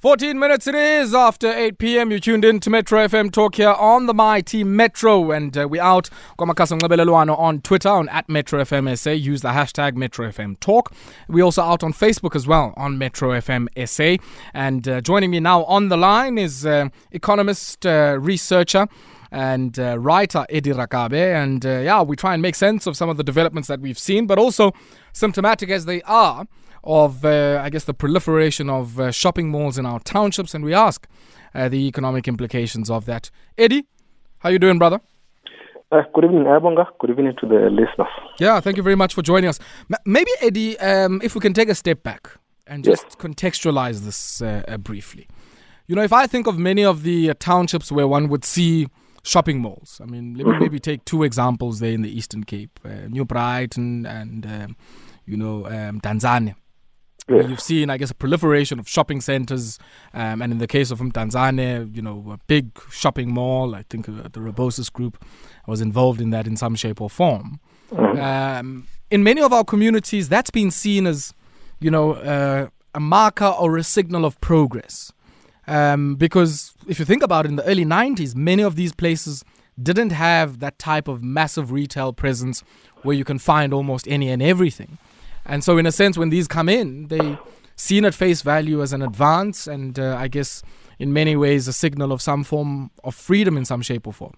14 minutes it is after 8 p.m. You tuned in to Metro FM Talk here on the Mighty Metro. And uh, we're out kwamakasa on Twitter on at Metro FM SA. Use the hashtag Metro FM Talk. We're also out on Facebook as well on Metro FM SA. And uh, joining me now on the line is uh, economist, uh, researcher, and uh, writer Eddie Rakabe. And uh, yeah, we try and make sense of some of the developments that we've seen, but also symptomatic as they are of, uh, I guess, the proliferation of uh, shopping malls in our townships, and we ask uh, the economic implications of that. Eddie, how you doing, brother? Uh, good evening, Abonga. Good evening to the listeners. Yeah, thank you very much for joining us. M- maybe, Eddie, um, if we can take a step back and just Yes. contextualize this uh, uh, briefly. You know, if I think of many of the uh, townships where one would see shopping malls, I mean, let me maybe take two examples there in the Eastern Cape uh, New Brighton and, um, you know, um, Mdantsane. Yes. You've seen, I guess, a proliferation of shopping centers, um, and in the case of Mdantsane, you know, a big shopping mall. I think uh, the Robosis Group was involved in that in some shape or form. Um, in many of our communities, that's been seen as, you know, uh, a marker or a signal of progress. Um, because if you think about it, in the early 90s, many of these places didn't have that type of massive retail presence where you can find almost any and everything. And so, in a sense, when these come in, they seen at face value as an advance, and uh, I guess in many ways a signal of some form of freedom in some shape or form.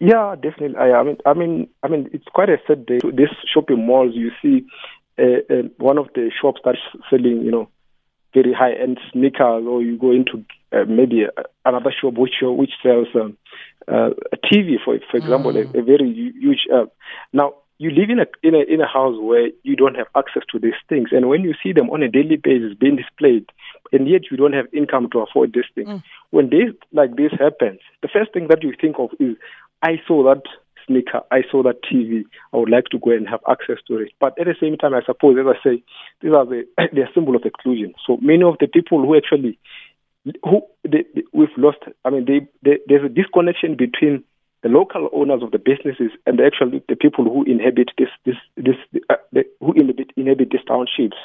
Yeah, definitely. I, I mean, I mean, I mean, it's quite a sad day. These shopping malls, you see, uh, uh, one of the shops that's selling, you know, very high-end sneakers, or you go into uh, maybe uh, another shop which which sells um, uh, a TV, for for example, a, a very huge. Uh, now you live in a in a in a house where you don't have access to these things, and when you see them on a daily basis being displayed, and yet you don't have income to afford these things, mm. when this like this happens, the first thing that you think of is, I saw that sneaker, I saw that TV, I would like to go and have access to it. But at the same time, I suppose, as I say, these are the the symbol of exclusion. So many of the people who actually who they, they- we've lost. I mean, they, they, there's a disconnection between the local owners of the businesses and actually the people who inhabit this this this uh, the, who inhabit inhabit these townships.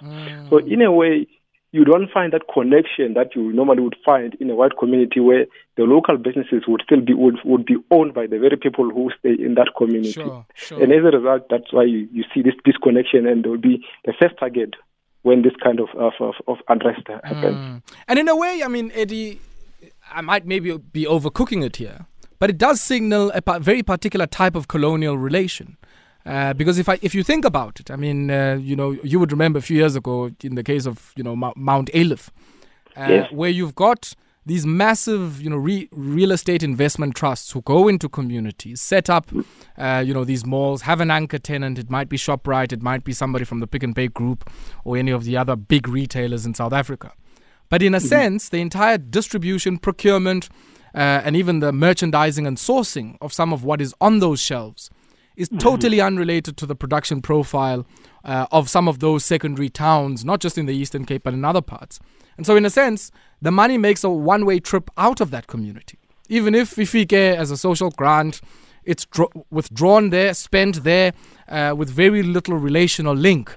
So in a way, you don't find that connection that you normally would find in a white community where the local businesses would still be would, would be owned by the very people who stay in that community. Sure, sure. And as a result, that's why you, you see this disconnection, and there will be the first target when this kind of of, of, of unrest happens. Mm. And in a way, I mean, Eddie, I might maybe be overcooking it here, but it does signal a pa- very particular type of colonial relation. Uh, because if I, if you think about it, I mean, uh, you know, you would remember a few years ago in the case of you know Mou- Mount Ayliff, uh, Yes. where you've got these massive, you know, re- real estate investment trusts who go into communities, set up, uh, you know, these malls, have an anchor tenant. It might be Shoprite, it might be somebody from the Pick n Pay Group, or any of the other big retailers in South Africa. But in a sense, the entire distribution, procurement, uh, and even the merchandising and sourcing of some of what is on those shelves is totally unrelated to the production profile uh, of some of those secondary towns, not just in the Eastern Cape, but in other parts. And so, in a sense, the money makes a one way trip out of that community. Even if Fifike, as a social grant, it's dro- withdrawn there, spent there, uh, with very little relational link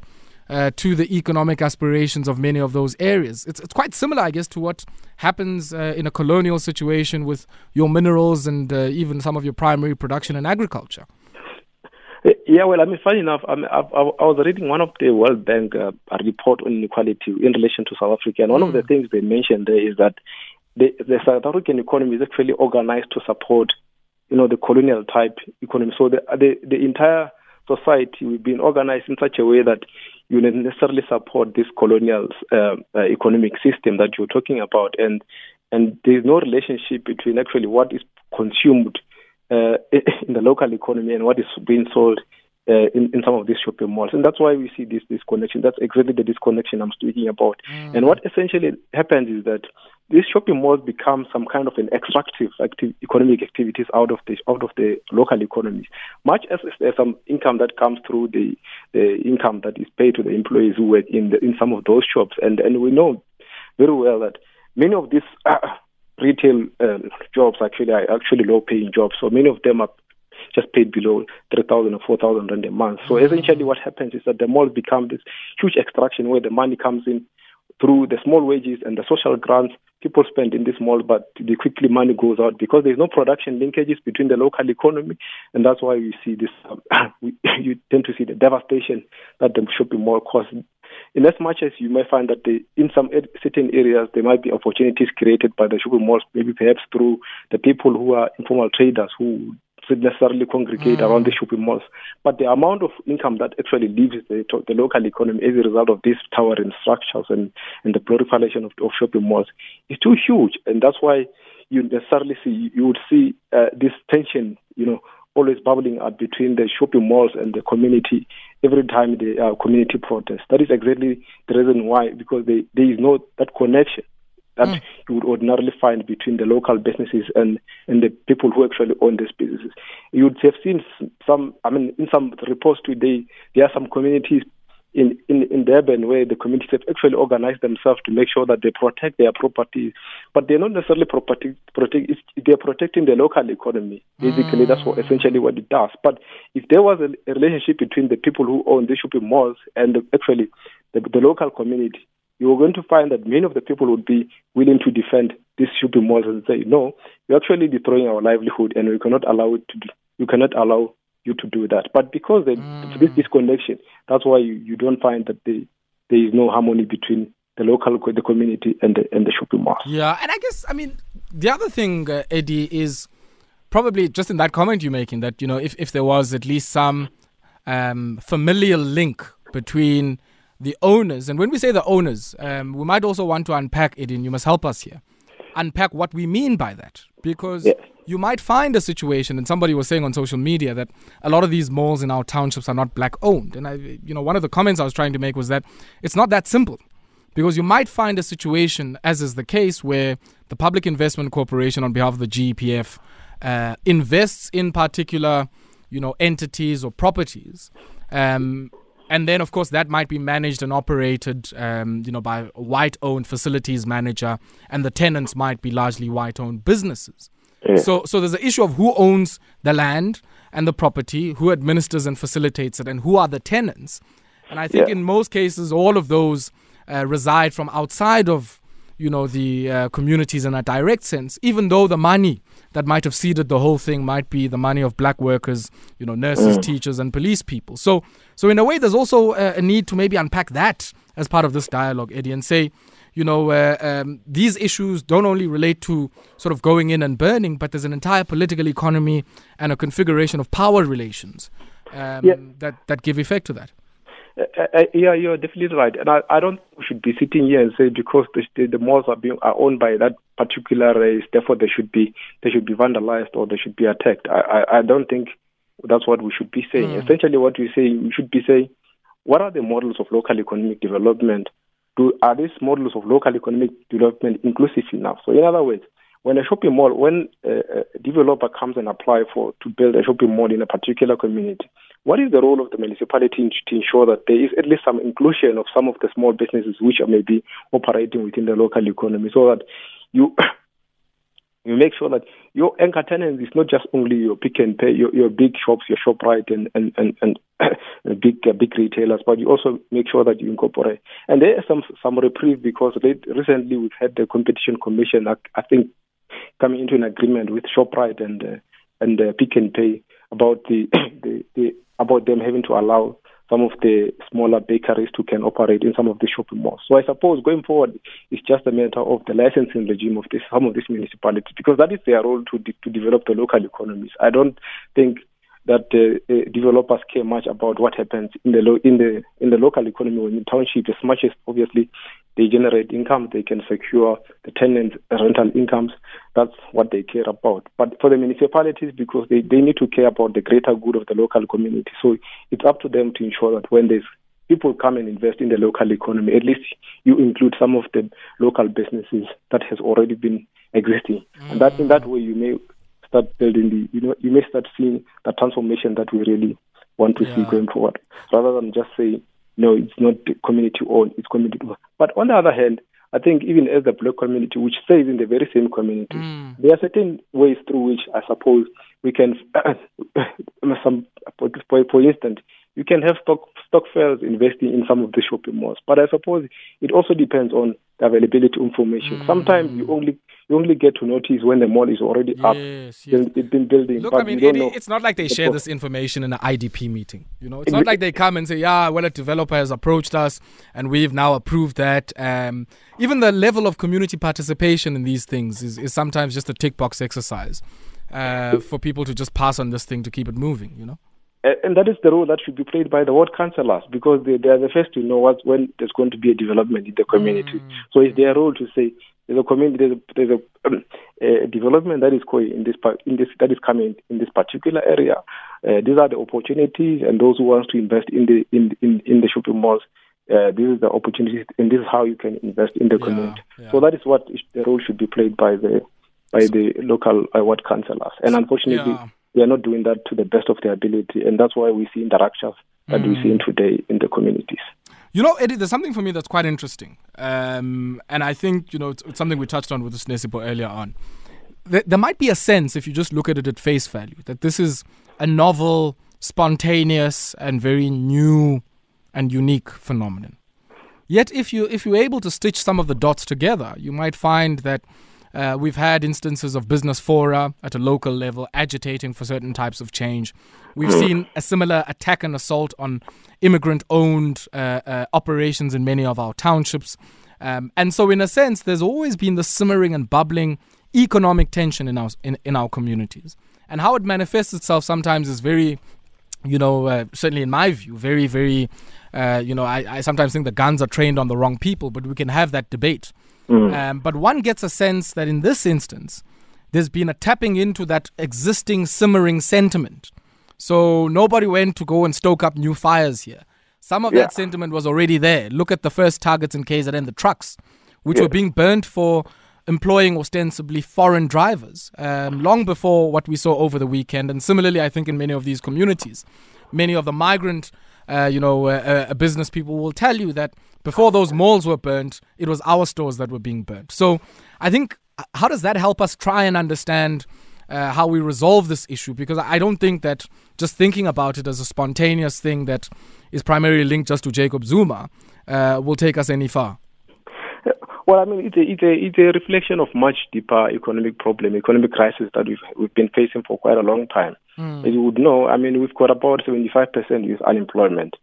uh, to the economic aspirations of many of those areas. It's, it's quite similar, I guess, to what happens uh, in a colonial situation with your minerals and uh, even some of your primary production and agriculture. Yeah, well, I mean, funny enough, I, mean, I, I, I was reading one of the World Bank uh, a report on inequality in relation to South Africa, and one of the things they mentioned there is that the, the South African economy is actually organized to support, you know, the colonial type economy. So the the, the entire society we've been organized in such a way that you necessarily support this colonial uh, uh, economic system that you're talking about, and and there is no relationship between actually what is consumed uh, in the local economy and what is being sold uh, in, in some of these shopping malls. And that's why we see this disconnection. That's exactly the disconnection I'm speaking about. And what essentially happens is that these shopping malls become some kind of an extractive active economic activities out of the out of the local economies. Much as there's some income that comes through the, the income that is paid to the employees who work in the, in some of those shops, and and we know very well that many of these uh, retail jobs actually are actually low paying jobs. So many of them are just paid below 3,000 or 4,000 rand a month. So essentially what happens is that the malls become this huge extraction where the money comes in through the small wages and the social grants people spend in this mall, but the quickly money goes out because there's no production linkages between the local economy, and that's why we see this. Um, you tend to see the devastation that the shopping mall causes. In as much as you might find that in some certain areas there might be opportunities created by the shopping malls, maybe perhaps through the people who are informal traders who necessarily congregate mm. around the shopping malls. But the amount of income that actually leaves the, the local economy as a result of these towering structures and, and the proliferation of, of shopping malls is too huge. And that's why you necessarily see, you would see uh, this tension, you know, always bubbling up between the shopping malls and the community every time the uh, community protests. That is exactly the reason why, because they, there is no that connection that mm. you would ordinarily find between the local businesses and, and the people who actually own these businesses. You would have seen some, I mean, in some reports today, there are some communities in, in, in Durban where the communities have actually organized themselves to make sure that they protect their properties, but they're not necessarily protect, protect they're protecting the local economy. Basically, mm. that's what essentially what it does. But if there was a, a relationship between the people who own the shopping malls and the, actually the, the local community, you're going to find that many of the people would be willing to defend these shopping malls and say, no, you're actually destroying our livelihood and we cannot allow it to do, you cannot allow you to do that. But because they, mm. this disconnection, that's why you, you don't find that they, there is no harmony between the local the community and the and the shopping malls. Yeah, and I guess I mean the other thing, uh, Eddie, is probably just in that comment you're making that you know if if there was at least some um, familial link between the owners. And when we say the owners, um, we might also want to unpack it, and you must help us here. Unpack what we mean by that. Because you might find a situation, and somebody was saying on social media that a lot of these malls in our townships are not black owned. And I, you know, one of the comments I was trying to make was that it's not that simple. Because you might find a situation, as is the case, where the Public Investment Corporation, on behalf of the GEPF, uh, invests in particular, you know, entities or properties, um, and then of course that might be managed and operated um, you know by a white owned facilities manager and the tenants might be largely white owned businesses yeah. so so there's an issue of who owns the land and the property who administers and facilitates it and who are the tenants and i think yeah. in most cases all of those uh, reside from outside of you know the uh, communities in a direct sense even though the money that might have seeded the whole thing might be the money of black workers, you know, nurses, mm. teachers, and police people. So, so in a way, there's also a, a, need to maybe unpack that as part of this dialogue, Eddie, and say, you know, uh, um, these issues don't only relate to sort of going in and burning, but there's an entire political economy and a configuration of power relations um, yeah. that that give effect to that. Uh, uh, yeah, you're definitely right, and I, I don't we should be sitting here and say because the the malls are being are owned by that particular race, therefore they should be they should be vandalized or they should be attacked. I I, I don't think that's what we should be saying. Mm. Essentially, what we say we should be saying, what are the models of local economic development? Do are these models of local economic development inclusive enough? So, in other words, when a shopping mall, when a, developer comes and apply for to build a shopping mall in a particular community, what is the role of the municipality to ensure that there is at least some inclusion of some of the small businesses which are maybe operating within the local economy, so that you you make sure that your anchor tenants is not just only your Pick n Pay, your, your big shops, your Shoprite and and and, and big uh, big retailers, but you also make sure that you incorporate. And there is some some reprieve because recently we've had the competition commission, I, I think, coming into an agreement with Shoprite and uh, and uh, Pick n Pay about the, the, the about them having to allow some of the smaller bakeries to can operate in some of the shopping malls. So I suppose going forward, it's just a matter of the licensing regime of this, some of these municipalities because that is their role to de- to develop the local economies. I don't think that uh, uh, developers care much about what happens in the lo- in the in the local economy or in the township as much as obviously they generate income, they can secure the tenant rental incomes. That's what they care about. But for the municipalities, because they, they need to care about the greater good of the local community. So it's up to them to ensure that when there's people come and invest in the local economy, at least you include some of the local businesses that has already been existing. Mm. And that in that way you may start building the you know you may start seeing the transformation that we really want to yeah. see going forward. Rather than just say no, it's not community owned, it's community owned. But on the other hand, I think even as the black community, which stays in the very same community, mm. there are certain ways through which I suppose we can, some, for, for instance, you can have stock stock firms investing in some of the shopping malls. But I suppose it also depends on the availability information. Mm. Sometimes you only you only get to notice when the mall is already yes, up. Yes. It's been building. Look, I mean, it, it's not like they share this information in an IDP meeting. You know, it's not like they come and say, "Yeah, well, a developer has approached us, and we've now approved that." Um, even the level of community participation in these things is, is sometimes just a tick box exercise uh, for people to just pass on this thing to keep it moving. You know. And that is the role that should be played by the ward councillors because they, they are the first to know what, when there's going to be a development in the community. Mm. So it's their role to say, there's a community, there's a, there's a, um, a development that is going in this in this that is coming in this particular area. Uh, these are the opportunities, and those who want to invest in the in in, in the shopping malls. Uh, this is the opportunity, and this is how you can invest in the yeah, community. Yeah. So that is what the role should be played by the by the local uh, ward councillors. And unfortunately, yeah. They are not doing that to the best of their ability, and that's why we see interactions that mm. we see today in the communities. You know, Eddie, there's something for me that's quite interesting. Um, and I think, you know, it's, it's, something we touched on with the Snesipo earlier on. There, there might be a sense, if you just look at it at face value, that this is a novel, spontaneous, and very new and unique phenomenon. Yet, if you if you're able to stitch some of the dots together, you might find that uh, we've had instances of business fora at a local level agitating for certain types of change. We've seen a similar attack and assault on immigrant owned uh, uh, operations in many of our townships. Um, and so, in a sense, there's always been the simmering and bubbling economic tension in our, in, in our communities. And how it manifests itself sometimes is very, you know, uh, certainly in my view, very, very, uh, you know, I, I sometimes think the guns are trained on the wrong people, but we can have that debate. Mm. Um, but one gets a sense that in this instance, there's been a tapping into that existing simmering sentiment. So nobody went to go and stoke up new fires here. Some of yeah. that sentiment was already there. Look at the first targets in KZN, the trucks, which yeah. were being burnt for employing ostensibly foreign drivers, um, long before what we saw over the weekend. And similarly, I think in many of these communities, many of the migrant, uh, you know, uh, uh, business people will tell you that before those malls were burnt, it was our stores that were being burnt. So I think, uh, how does that help us try and understand how we resolve this issue? Because I don't think that just thinking about it as a spontaneous thing that is primarily linked just to Jacob Zuma will take us any far. Well, I mean, it's a, it's a, it's a reflection of much deeper economic problem, economic crisis that we've, we've been facing for quite a long time. Mm. As you would know, I mean, we've got about 75% youth unemployment.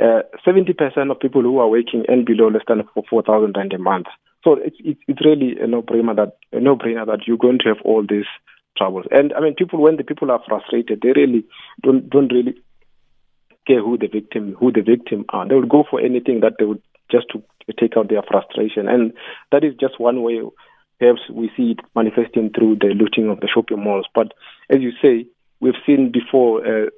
Uh, 70% of people who are working and below less than 4,000 rand a month. So it's, it's, it's really a no-brainer that a no-brainer that you're going to have all these troubles. And I mean, people when the people are frustrated, they really don't don't really care who the victim who the victim are. They would go for anything that they would just to take out their frustration, and that is just one way. Perhaps we see it manifesting through the looting of the shopping malls. But as you say, we've seen before. Uh,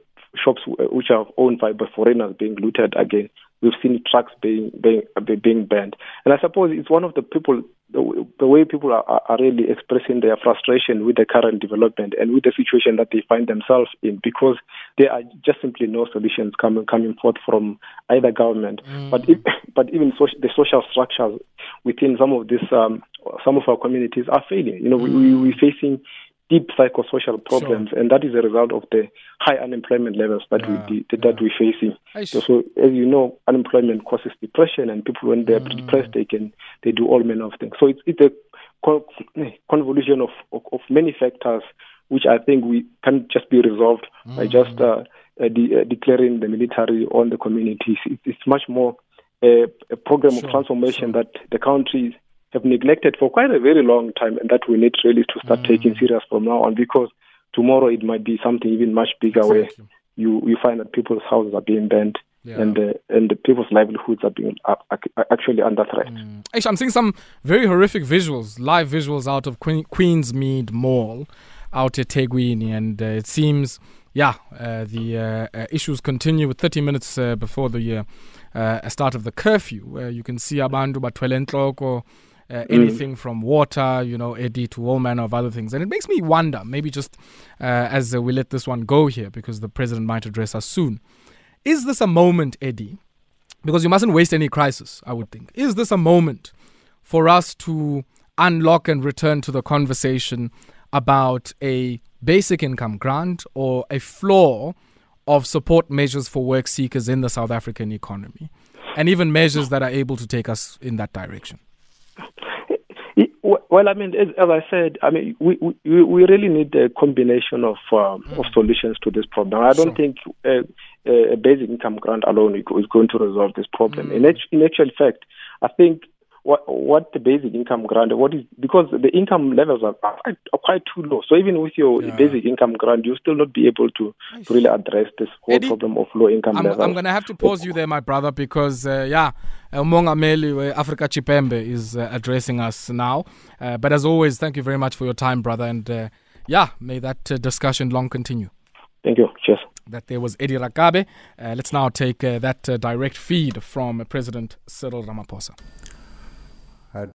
shops which are owned by, by foreigners being looted again. We've seen trucks being being being banned, and I suppose it's one of the people the, the way people are, are really expressing their frustration with the current development and with the situation that they find themselves in, because there are just simply no solutions coming coming forth from either government, mm. but if, but even so, the social structures within some of this um, some of our communities are failing. You know, mm. we we're facing deep psychosocial problems, sure. and that is a result of the high unemployment levels that yeah, we that yeah. we're facing. So, so, as you know, unemployment causes depression, and people when they're mm. depressed, they can they do all manner of things. So it's it's a convolution of, of, of many factors, which I think we can just be resolved mm. by just uh, uh, de- uh, declaring the military on the communities. It, it's much more a, a program sure, of transformation sure. that the country have neglected for quite a very long time, and that we need really to start mm. taking serious from now on because tomorrow it might be something even much bigger exactly. where you, you find that people's houses are being burned. Yeah. And the and the people's livelihoods are being are actually under threat. Mm. Actually, I'm seeing some very horrific visuals, live visuals out of Queen, Queensmead Mall, out at eThekwini, and uh, it seems, yeah, uh, the uh, uh issues continue with 30 minutes uh, before the uh, start of the curfew, where you can see abantu bathwele entloko uh, mm. anything mm. from water, you know, Eddie, to all manner of other things. And it makes me wonder, maybe just uh, as uh, we let this one go here, because the president might address us soon. Is this a moment, Eddie? Because you mustn't waste any crisis, I would think. Is this a moment for us to unlock and return to the conversation about a basic income grant or a floor of support measures for work seekers in the South African economy, and even measures that are able to take us in that direction? Well, I mean, as, as, I said, I mean, we, we, we really need a combination of um, mm. of solutions to this problem. I don't sure. think uh, a basic income grant alone is going to resolve this problem. Mm. In, in actual fact, I think what what the basic income grant what is because the income levels are quite, are quite too low. So even with your yeah. basic income grant, you still not be able to, to really address this whole Eddie, problem of low income I'm, levels. I'm going to have to pause you there, my brother, because uh, yeah, Umongameli uh, Africa Chipembe is uh, addressing us now. Uh, but as always, thank you very much for your time, brother, and uh, yeah, may that uh, discussion long continue. Thank you. Cheers. That there was Eddie Rakabe. let's now take that direct feed from President Cyril Ramaphosa.